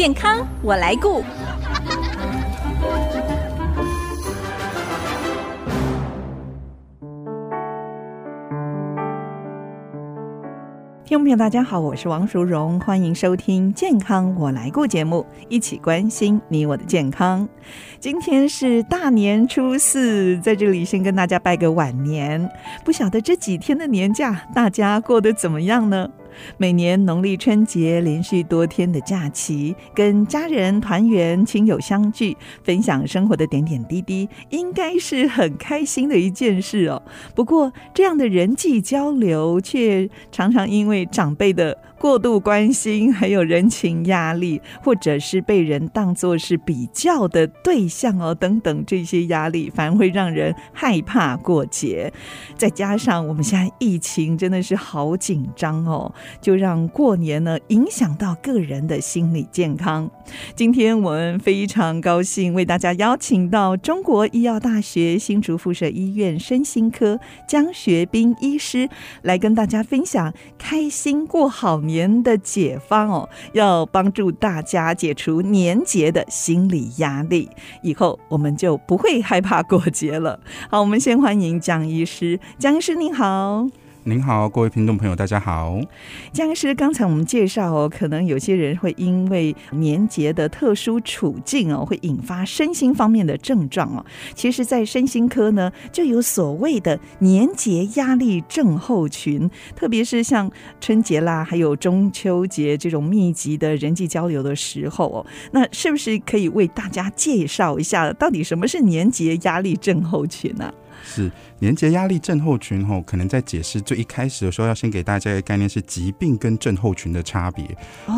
健康我来顾。听众朋友，大家好，我是王淑荣，欢迎收听《健康我来顾》节目，一起关心你我的健康。今天是大年初四，在这里先跟大家拜个晚年。不晓得这几天的年假，大家过得怎么样呢？每年农历春节连续多天的假期，跟家人团圆、亲友相聚，分享生活的点点滴滴，应该是很开心的一件事哦。不过，这样的人际交流，却常常因为长辈的过度关心，还有人情压力，或者是被人当作是比较的对象哦，等等这些压力，反而会让人害怕过节。再加上我们现在疫情真的是好紧张哦。就让过年呢影响到个人的心理健康。今天我们非常高兴为大家邀请到中国医药大学新竹附设医院身心科江学斌医师来跟大家分享开心过好年的解放哦，要帮助大家解除年节的心理压力，以后我们就不会害怕过节了。好，我们先欢迎江医师，江医师您好。您好，各位听众朋友，大家好。江医师，刚才我们介绍哦，可能有些人会因为年节的特殊处境哦，会引发身心方面的症状哦。其实，在身心科呢，就有所谓的年节压力症候群，特别是像春节啦，还有中秋节这种密集的人际交流的时候哦，那是不是可以为大家介绍一下，到底什么是年节压力症候群呢？是。年节压力症候群吼，可能在解释最一开始的时候，要先给大家一个概念是疾病跟症候群的差别。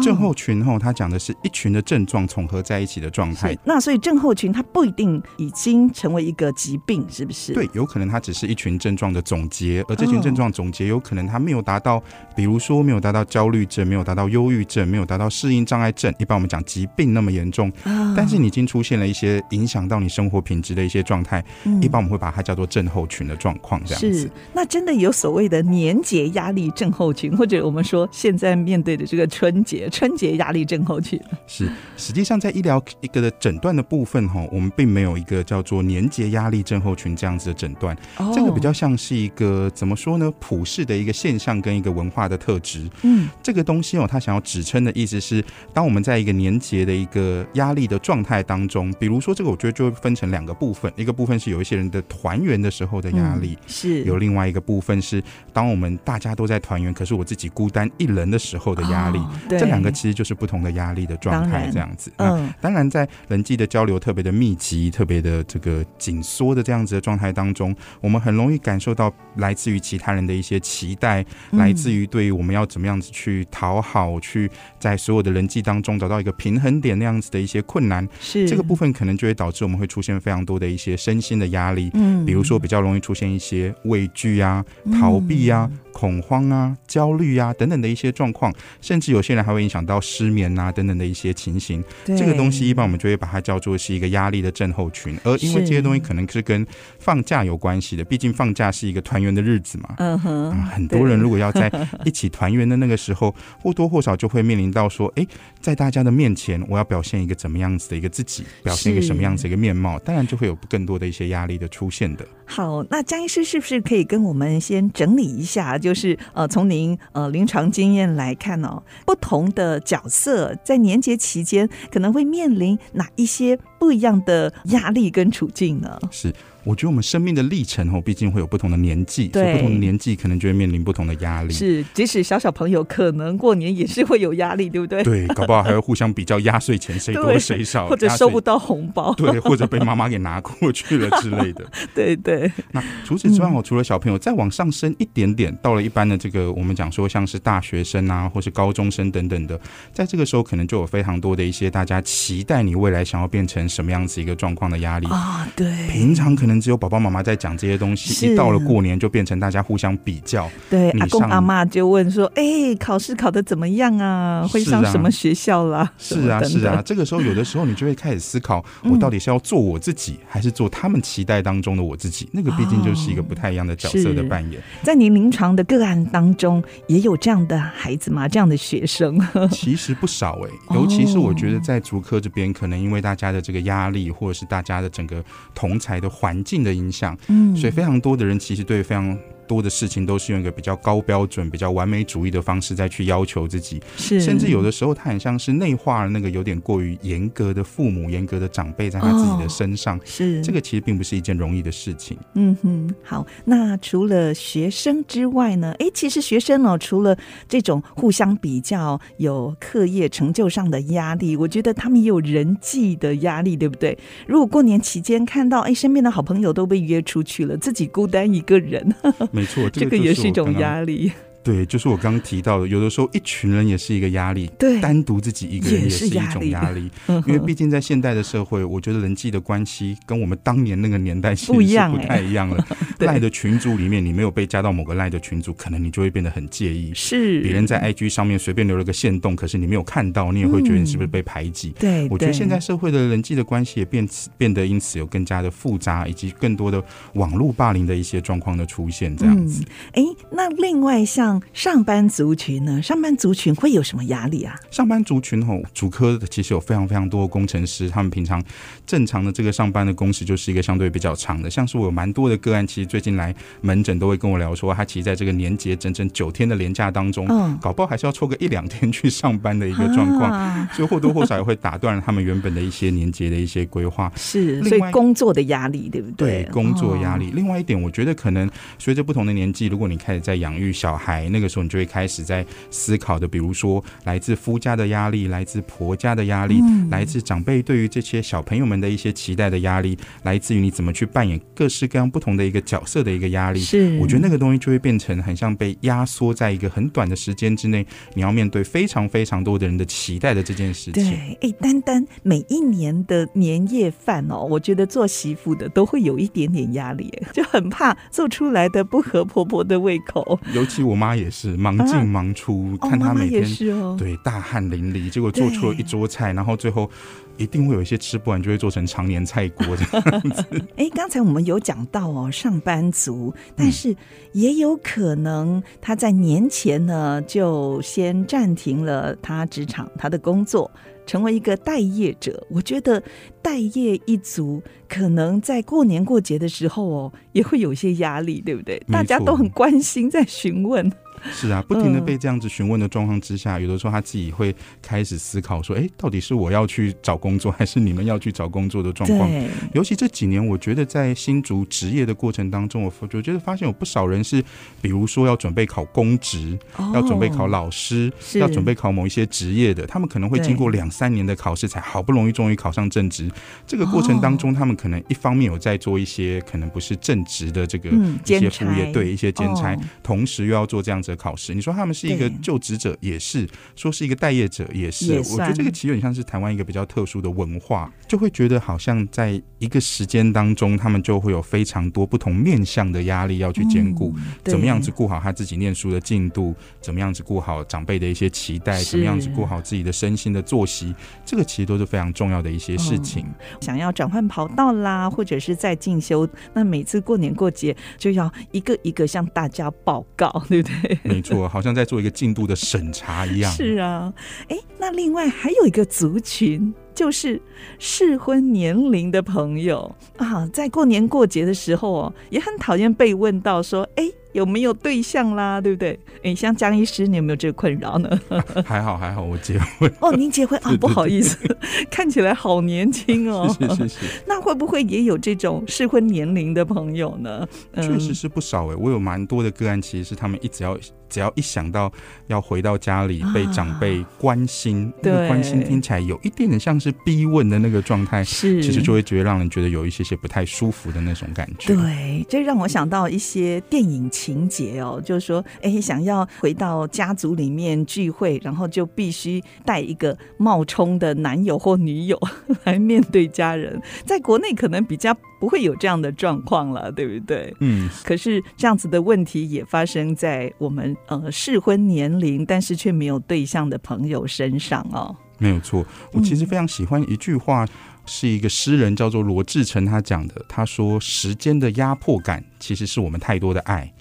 症候群吼，它讲的是一群的症状重合在一起的状态。那所以症候群它不一定已经成为一个疾病，是不是？对，有可能它只是一群症状的总结，而这群症状总结有可能它没有达到，比如说没有达到焦虑症，没有达到忧郁症，没有达到适应障碍症，一般我们讲疾病那么严重，但是你已经出现了一些影响到你生活品质的一些状态，一般我们会把它叫做症候群的状况这样子。是，那真的有所谓的年节压力症候群，或者我们说现在面对的这个春节春节压力症候群。是，实际上在医疗一个的诊断的部分哈，我们并没有一个叫做年节压力症候群这样子的诊断。哦，这个比较像是一个怎么说呢？普世的一个现象跟一个文化的特质。嗯，这个东西哦，它想要指称的意思是，当我们在一个年节的一个压力的状态当中，比如说这个，我觉得就会分成两个部分，一个部分是有一些人的团圆的时候的压力。嗯是有另外一个部分是，当我们大家都在团圆，可是我自己孤单一人的时候的压力。哦，这两个其实就是不同的压力的状态，这样子。嗯，当然在人际的交流特别的密集、特别的这个紧缩的这样子的状态当中，我们很容易感受到来自于其他人的一些期待，来自于对于我们要怎么样子去讨好，去在所有的人际当中找到一个平衡点那样子的一些困难。是这个部分可能就会导致我们会出现非常多的一些身心的压力。嗯，比如说就比较容易出现一些。畏惧呀、逃避呀、嗯恐慌啊、焦虑啊等等的一些状况，甚至有些人还会影响到失眠啊等等的一些情形。这个东西一般我们就会把它叫做是一个压力的症候群，而因为这些东西可能是跟放假有关系的，毕竟放假是一个团圆的日子嘛。嗯哼，很多人如果要在一起团圆的那个时候，或多或少就会面临到说，哎，在大家的面前，我要表现一个怎么样子的一个自己，表现一个什么样子的一个面貌，当然就会有更多的一些压力的出现的。好，那江医师是不是可以跟我们先整理一下？就是呃，从您呃临床经验来看呢，不同的角色在年节期间可能会面临哪一些不一样的压力跟处境呢？是。我觉得我们生命的历程哦，毕竟会有不同的年纪，对，所以不同的年纪可能就会面临不同的压力。是，即使小小朋友可能过年也是会有压力，对不对？对，搞不好还会互相比较压岁钱谁多谁少，或者收不到红包，对，或者被妈妈给拿过去了之类的。对对。那除此之外，我除了小朋友再往上升一点点，到了一般的这个我们讲说像是大学生啊，或是高中生等等的，在这个时候可能就有非常多的一些大家期待你未来想要变成什么样子一个状况的压力啊。对，平常可能。能只有爸爸妈妈在讲这些东西，一到了过年就变成大家互相比较。对，阿公阿妈就问说：“哎，考试考的怎么样啊？会上什么学校啦？”是啊，是啊，这个时候有的时候你就会开始思考，嗯我到底是要做我自己，还是做他们期待当中的我自己？那个毕竟就是一个不太一样的角色的扮演。在您临床的个案当中，也有这样的孩子吗？这样的学生？其实不少哎、哦尤其是我觉得在足科这边，可能因为大家的这个压力，或者是大家的整个同才的环境的影响，嗯，所以非常多的人其实对非常多的事情都是用一个比较高标准、比较完美主义的方式再去要求自己，是，甚至有的时候他很像是内化了那个有点过于严格的父母、严格的长辈在他自己的身上。是这个其实并不是一件容易的事情。嗯哼，好。那除了学生之外呢？哎，其实学生哦，除了这种互相比较、有课业成就上的压力，我觉得他们也有人际的压力，对不对？如果过年期间看到哎，身边的好朋友都被约出去了，自己孤单一个人，没错，这个也是一种压力。对，就是我刚刚提到的，有的时候一群人也是一个压力，对，单独自己一个人也是一种压力，嗯、因为毕竟在现代的社会，我觉得人际的关系跟我们当年那个年代不一样，不太一样了。赖的群组里面，你没有被加到某个赖的群组，可能你就会变得很介意。是，别人在 IG 上面随便留了个线动，可是你没有看到，你也会觉得你是不是被排挤？嗯、对，我觉得现在社会的人际的关系也变变得因此有更加的复杂，以及更多的网络霸凌的一些状况的出现，这样子。哎、嗯，那另外像上班。族群呢？上班族群会有什么压力啊？上班族群吼，主科其实有非常非常多的工程师，他们平常正常的这个上班的工时就是一个相对比较长的。像是我有蛮多的个案，其实最近来门诊都会跟我聊说，他其实在这个年节整整九天的年假当中，嗯，搞不好还是要抽个一两天去上班的一个状况，啊、所以或多或少也会打断他们原本的一些年节的一些规划。是，所以工作的压力对不对？对，工作压力。哦、另外一点，我觉得可能随着不同的年纪，如果你开始在养育小孩，那个时候你就会开。始在思考的，比如说来自夫家的压力，来自婆家的压力，嗯、来自长辈对于这些小朋友们的一些期待的压力，来自于你怎么去扮演各式各样不同的一个角色的一个压力。是，我觉得那个东西就会变成很像被压缩在一个很短的时间之内，你要面对非常非常多的人的期待的这件事情。对，哎、欸，单单每一年的年夜饭哦，我觉得做媳妇的都会有一点点压力，就很怕做出来的不合婆婆的胃口。尤其我妈也是忙。进忙出，啊、看他每天、哦、对大汗淋漓，结果做出了一桌菜，然后最后一定会有一些吃不完，就会做成常年菜锅这样子。哎，刚才我们有讲到哦，上班族，但是也有可能他在年前呢就先暂停了他职场他的工作，成为一个待业者。我觉得待业一族可能在过年过节的时候哦，也会有一些压力，对不对？大家都很关心，在询问。是啊，不停的被这样子询问的状况之下，嗯、有的时候他自己会开始思考说：“哎，到底是我要去找工作，还是你们要去找工作的状况？”尤其这几年，我觉得在新竹职业的过程当中，我我觉得发现有不少人是，比如说要准备考公职，哦、要准备考老师，要准备考某一些职业的，他们可能会经过两三年的考试，才好不容易终于考上正职。这个过程当中，他们可能一方面有在做一些可能不是正职的这个一些副业，嗯、对一些兼差，哦、同时又要做这样子的考试，你说他们是一个就职者，也是说是一个待业者，也是。我觉得这个其实有点像是台湾一个比较特殊的文化，就会觉得好像在一个时间当中，他们就会有非常多不同面向的压力要去兼顾。怎么样子顾好他自己念书的进度？怎么样子顾好长辈的一些期待？怎么样子顾好自己的身心的作息？这个其实都是非常重要的一些事情。想要转换跑道啦，或者是在进修，那每次过年过节就要一个一个向大家报告，对不对？没错，好像在做一个进度的审查一样。是啊，哎，那另外还有一个族群，就是适婚年龄的朋友啊，在过年过节的时候哦，也很讨厌被问到说，哎。有没有对象啦？对不对？哎，像江医师，你有没有这个困扰呢？啊、还好还好，我结婚哦。您结婚啊？不好意思，看起来好年轻哦。是是是，是。那会不会也有这种适婚年龄的朋友呢？确实是不少哎，我有蛮多的个案，其实是他们一直要只要一想到要回到家里被长辈关心，啊、那个关心听起来有一点点像是逼问的那个状态，是其实就会觉得让人觉得有一些些不太舒服的那种感觉。对，这让我想到一些电影情节哦，就是说，哎，想要回到家族里面聚会，然后就必须带一个冒充的男友或女友来面对家人。在国内可能比较不会有这样的状况了，对不对？嗯。可是这样子的问题也发生在我们呃适婚年龄，但是却没有对象的朋友身上哦。没有错，我其实非常喜欢一句话，是一个诗人叫做罗志成他讲的。他说：“时间的压迫感，其实是我们太多的爱。”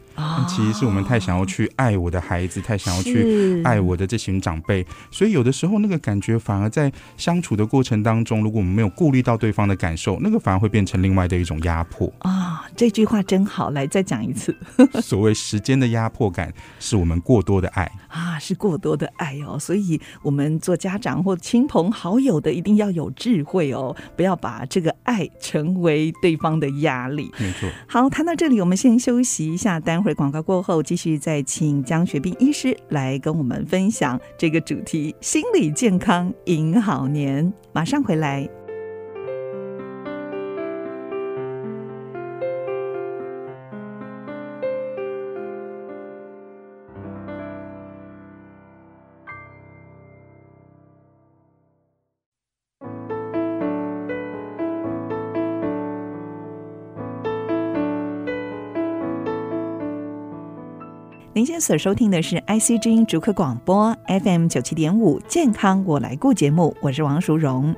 其实是我们太想要去爱我的孩子，太想要去爱我的这群长辈，所以有的时候那个感觉反而在相处的过程当中，如果我们没有顾虑到对方的感受，那个反而会变成另外的一种压迫啊。这句话真好，来再讲一次。所谓时间的压迫感，是我们过多的爱啊，是过多的爱哦。所以我们做家长或亲朋好友的，一定要有智慧哦，不要把这个爱成为对方的压力。没错。好，谈到这里，我们先休息一下，待会广告过后，继续再请江学斌医师来跟我们分享这个主题：心理健康迎好年。马上回来。您现在所收听的是 IC 之音竹科广播 FM 九七点五健康我来顾节目，我是王淑荣。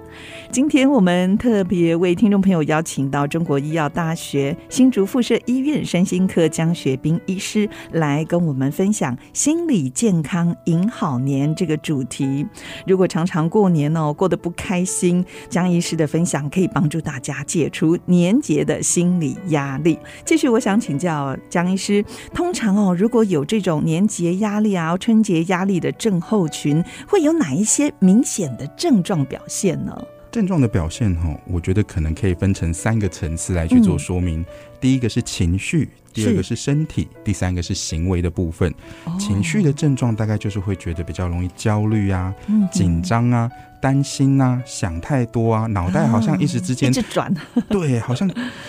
今天我们特别为听众朋友邀请到中国医药大学新竹附设医院身心科江学斌医师来跟我们分享心理健康迎好年这个主题。如果常常过年哦过得不开心，江医师的分享可以帮助大家解除年节的心理压力。继续，我想请教江医师，通常哦如果有这种年节压力啊，春节压力的症候群会有哪一些明显的症状表现呢？症状的表现哈，我觉得可能可以分成三个层次来去做说明。嗯、第一个是情绪，第二个是身体，第三个是行为的部分。哦、情绪的症状大概就是会觉得比较容易焦虑啊、嗯、紧张啊。担心、啊，想太多啊，脑袋好像一时之间、啊、一直转，对，好像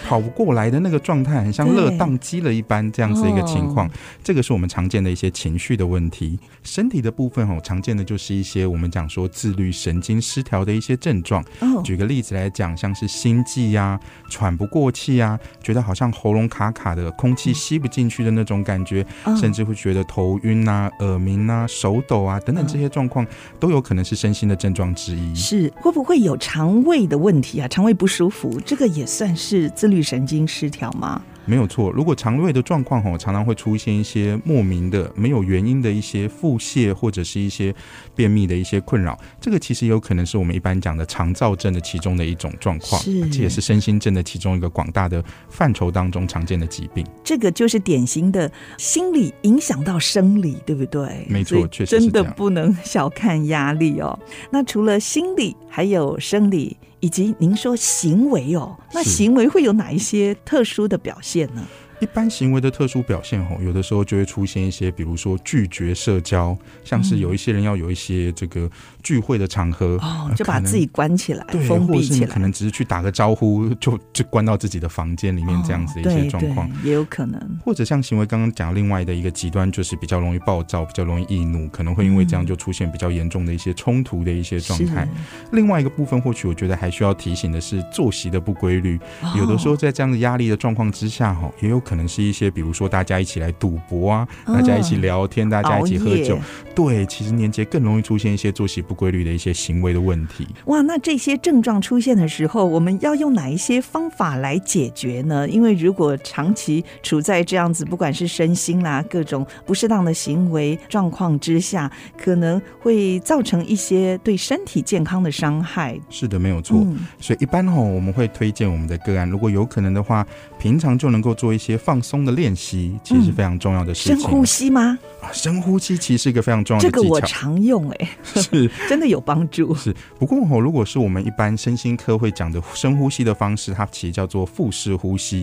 跑不过来的那个状态，很像热宕机了一般，这样子一个情况。这个是我们常见的一些情绪的问题。身体的部分哦，常见的就是一些我们讲说自律神经失调的一些症状。举个例子来讲，像是心悸呀、啊、喘不过气啊，觉得好像喉咙卡卡的，空气吸不进去的那种感觉，甚至会觉得头晕啊、耳鸣啊、手抖啊等等这些状况，都有可能是身心的症状之一。是会不会有肠胃的问题啊？肠胃不舒服，这个也算是自律神经失调吗？没有错，如果肠胃的状况吼，常常会出现一些莫名的、没有原因的一些腹泻或者是一些便秘的一些困扰，这个其实有可能是我们一般讲的肠燥症的其中的一种状况，是，这也是身心症的其中一个广大的范畴当中常见的疾病。这个就是典型的心理影响到生理，对不对？没错，确实真的不能小看压力哦。那除了心理，还有生理。以及您说行为哦，那行为会有哪一些特殊的表现呢？一般行为的特殊表现吼，有的时候就会出现一些，比如说拒绝社交，像是有一些人要有一些这个聚会的场合，哦，就把自己关起来，对，封闭起来，或是你可能只是去打个招呼，就就关到自己的房间里面这样子的一些状况，也有可能。或者像行为刚刚讲另外的一个极端，就是比较容易暴躁，比较容易易怒，可能会因为这样就出现比较严重的一些冲突的一些状态。另外一个部分，或许我觉得还需要提醒的是作息的不规律，有的时候在这样的压力的状况之下，哈，也有。可能是一些，比如说大家一起来赌博啊，大家一起聊天，大家一起喝酒，对，其实年节更容易出现一些作息不规律的一些行为的问题。哇，那这些症状出现的时候，我们要用哪一些方法来解决呢？因为如果长期处在这样子，不管是身心啦、啊、各种不适当的行为状况之下，可能会造成一些对身体健康的伤害。是的，没有错。嗯、所以一般哈，我们会推荐我们的个案，如果有可能的话，平常就能够做一些。放松的练习其实非常重要的事情。深呼吸吗？深呼吸其实是一个非常重要的技巧，这个我常用哎，是。真的有帮助。是，不过哦，如果是我们一般身心科会讲的深呼吸的方式，它其实叫做腹式呼吸。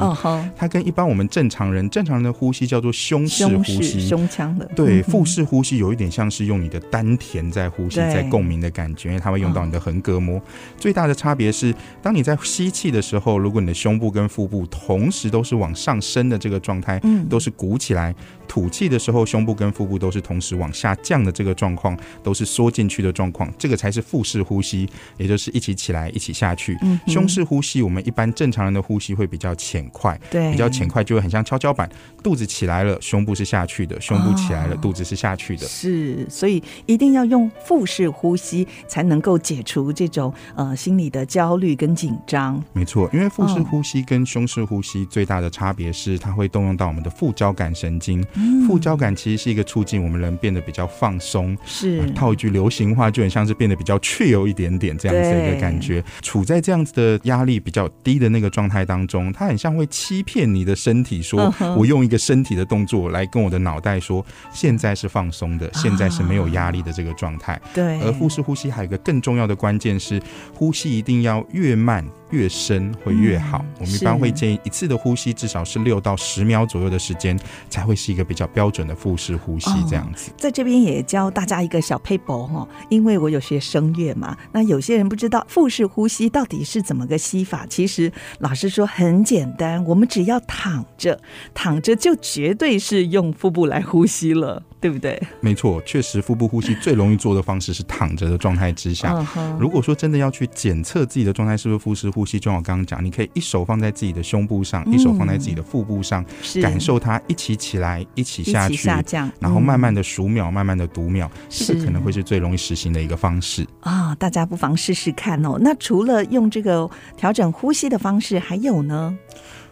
它跟一般我们正常人正常人的呼吸叫做胸式呼吸，胸腔的。对，腹式呼吸有一点像是用你的丹田在呼吸，在共鸣的感觉，因为它会用到你的横膈膜。最大的差别是，当你在吸气的时候，如果你的胸部跟腹部同时都是往上升的这个状态，嗯，都是鼓起来；吐气的时候，胸部跟腹部都是同时往下降的这个状况，都是缩进去的状况，这个才是腹式呼吸，也就是一起起来，一起下去。嗯，胸式呼吸，我们一般正常人的呼吸会比较浅快，对，比较浅快就会很像跷跷板，肚子起来了，胸部是下去的；胸部起来了，肚子是下去的。是，所以一定要用腹式呼吸，才能够解除这种呃心理的焦虑跟紧张。没错，因为腹式呼吸跟胸式呼吸最大的差别是，它会动用到我们的副交感神经。嗯，副交感其实是一个促进我们人变得比较放松。是，呃，套一句流行话，就很像是变得比较 chill 一点点这样子的一个感觉。处在这样子的压力比较低的那个状态当中，它很像会欺骗你的身体，说我用一个身体的动作来跟我的脑袋说，现在是放松的，现在是没有压力的这个状态。对，而腹式呼吸还有一个更重要的关键是，呼吸一定要越慢。越深会越好。我们一般会建议一次的呼吸至少是六到十秒左右的时间，才会是一个比较标准的腹式呼吸这样子。在这边也教大家一个小撇步哈，因为我有学声乐嘛，那有些人不知道腹式呼吸到底是怎么个吸法。其实老师说很简单，我们只要躺着，躺着就绝对是用腹部来呼吸了。对不对？没错，确实，腹部呼吸最容易做的方式是躺着的状态之下。如果说真的要去检测自己的状态是不是腹式呼吸，就像我刚刚讲，你可以一手放在自己的胸部上，一手放在自己的腹部上，感受它一起起来，一起下去，下降，然后慢慢的数秒，慢慢的读秒，这个可能会是最容易实行的一个方式啊！大家不妨试试看哦。那除了用这个调整呼吸的方式，还有呢？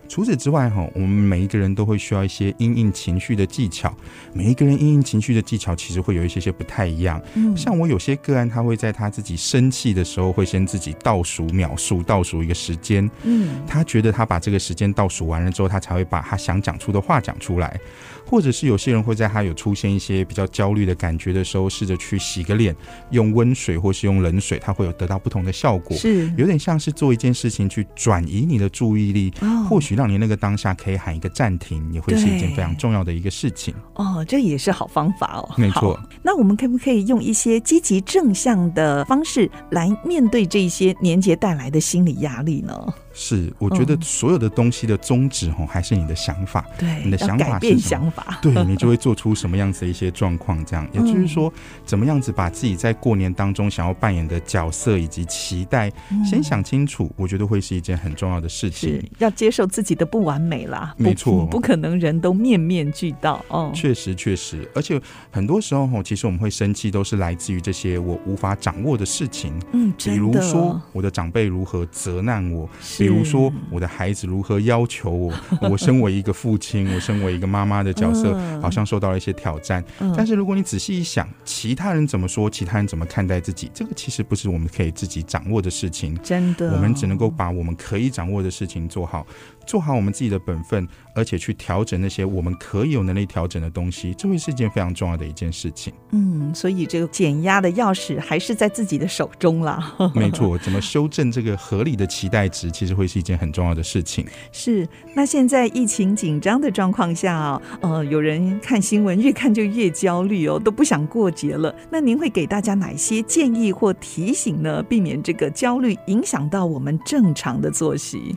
除此之外，哈，我们每一个人都会需要一些因应情绪的技巧。每一个人因应情绪的技巧，其实会有一些些不太一样。嗯，像我有些个案，他会在他自己生气的时候，会先自己倒数秒数，倒数一个时间。嗯，他觉得他把这个时间倒数完了之后，他才会把他想讲出的话讲出来。或者是有些人会在他有出现一些比较焦虑的感觉的时候，试着去洗个脸，用温水或是用冷水，他会有得到不同的效果。是，有点像是做一件事情去转移你的注意力，哦、或许让你那个当下可以喊一个暂停，也会是一件非常重要的一个事情。哦，这也是好方法哦。没错。那我们可不可以用一些积极正向的方式来面对这些年节带来的心理压力呢？是，我觉得所有的东西的宗旨哦，还是你的想法。对，你的想法是想法，对，你就会做出什么样子的一些状况。这样，也就是说，怎么样子把自己在过年当中想要扮演的角色以及期待，先想清楚，我觉得会是一件很重要的事情。要接受自己的不完美啦，没错，不可能人都面面俱到哦。确实，确实，而且很多时候哦，其实我们会生气，都是来自于这些我无法掌握的事情。嗯，比如说我的长辈如何责难我。比如说，我的孩子如何要求我？我身为一个父亲，我身为一个妈妈的角色，好像受到了一些挑战。但是，如果你仔细一想，其他人怎么说，其他人怎么看待自己，这个其实不是我们可以自己掌握的事情。真的，我们只能够把我们可以掌握的事情做好。做好我们自己的本分，而且去调整那些我们可以有能力调整的东西，这会是一件非常重要的一件事情。嗯，所以这个减压的钥匙还是在自己的手中啦。没错，怎么修正这个合理的期待值，其实会是一件很重要的事情。是。那现在疫情紧张的状况下啊，呃，有人看新闻越看就越焦虑哦，都不想过节了。那您会给大家哪些建议或提醒呢？避免这个焦虑影响到我们正常的作息。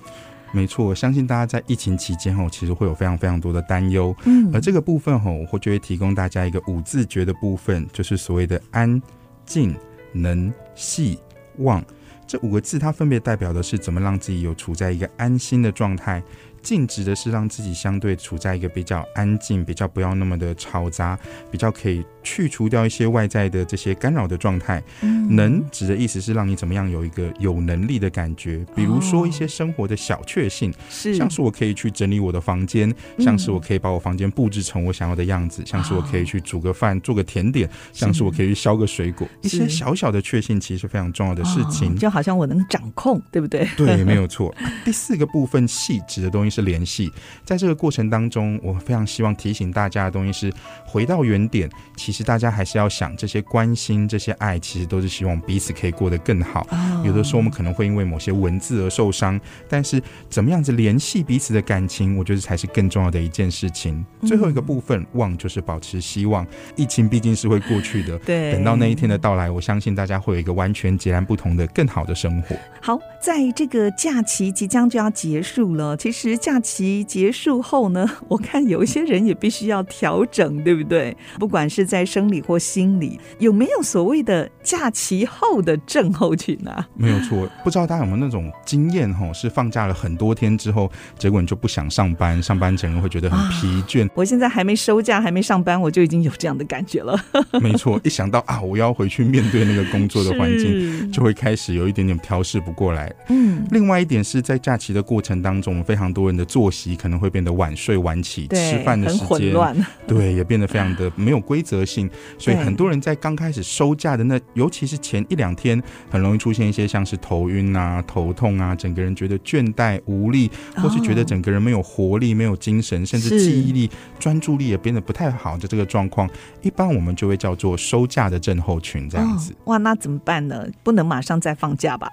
没错，我相信大家在疫情期间吼，其实会有非常非常多的担忧。嗯，而这个部分吼，我会就会提供大家一个五字诀的部分，就是所谓的安、静、能、细、望这五个字，它分别代表的是怎么让自己有处在一个安心的状态。静指的是让自己相对处在一个比较安静、比较不要那么的嘈杂、比较可以去除掉一些外在的这些干扰的状态。嗯，能指的意思是让你怎么样有一个有能力的感觉，比如说一些生活的小确幸，是像是我可以去整理我的房间，像是我可以把我房间布置成我想要的样子，像是我可以去煮个饭、做个甜点，像是我可以去削个水果，一些小小的确幸其实是非常重要的事情，就好像我能掌控，对不对？对，没有错。第四个部分，细指的东西。是联系。在这个过程当中，我非常希望提醒大家的东西是回到原点。其实大家还是要想，这些关心、这些爱，其实都是希望彼此可以过得更好。Oh. 有的时候我们可能会因为某些文字而受伤，但是怎么样子联系彼此的感情，我觉得才是更重要的一件事情。最后一个部分，望就是保持希望。疫情毕竟是会过去的，对，等到那一天的到来，我相信大家会有一个完全截然不同的、更好的生活。好，在这个假期即将就要结束了，其实假期结束后呢，我看有一些人也必须要调整，对不对？不管是在生理或心理，有没有所谓的假期后的症候群啊？没有错，不知道大家有没有那种经验哈？是放假了很多天之后，结果你就不想上班，上班整个人会觉得很疲倦。啊，我现在还没收假，还没上班，我就已经有这样的感觉了。没错，一想到啊，我要回去面对那个工作的环境，就会开始有一点点调试不过来。嗯，另外一点是在假期的过程当中，非常多人的作息可能会变得晚睡晚起，吃饭的时间对也变得非常的没有规则性，所以很多人在刚开始收假的那，尤其是前一两天，很容易出现一些像是头晕啊、头痛啊，整个人觉得倦怠无力，或是觉得整个人没有活力、没有精神，甚至记忆力、专注力也变得不太好的这个状况，一般我们就会叫做收假的症候群这样子。哇，那怎么办呢？不能马上再放假吧？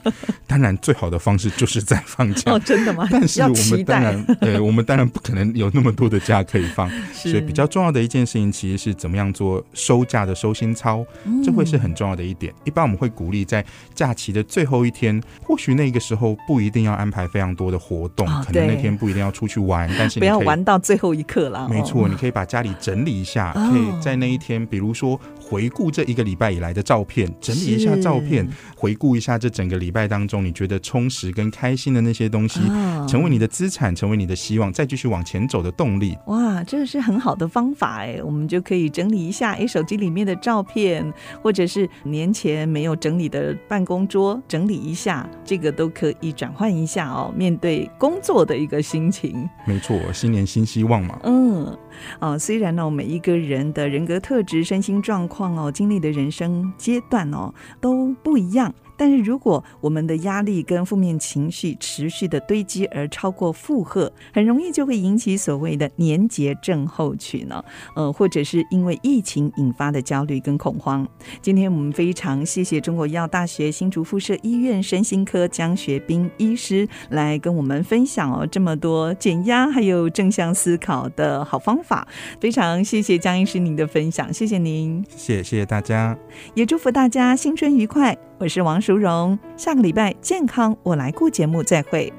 当然，最好的方式就是在放假。哦，真的吗？但是我们当然，对，我们当然不可能有那么多的假可以放。所以比较重要的一件事情，其实是怎么样做收假的收心操，这会是很重要的一点。一般我们会鼓励在假期的最后一天，或许那个时候不一定要安排非常多的活动，可能那天不一定要出去玩，但是不要玩到最后一刻了。没错，你可以把家里整理一下，可以在那一天，比如说回顾这一个礼拜以来的照片，整理一下照片，回顾一下这整个礼拜当中你觉得充实跟开心的那些东西，成为你的资产，成为你的希望，再继续往前走的动力。哇，这个是很好的方法哎，我们就可以整理一下哎，手机里面的照片，或者是年前没有整理的办公桌，整理一下，这个都可以转换一下哦，面对工作的一个心情。没错，新年新希望嘛。嗯，啊，虽然呢，每一个人的人格特质、身心状况哦，经历的人生阶段哦，都不一样。但是，如果我们的压力跟负面情绪持续的堆积而超过负荷，很容易就会引起所谓的年节症候群呢。呃，或者是因为疫情引发的焦虑跟恐慌。今天我们非常谢谢中国医药大学新竹附设医院身心科江学斌医师来跟我们分享哦这么多减压还有正向思考的好方法。非常谢谢江医师您的分享，谢谢您，谢谢谢谢大家，也祝福大家新春愉快。我是王淑荣，下个礼拜健康我来顾节目再会。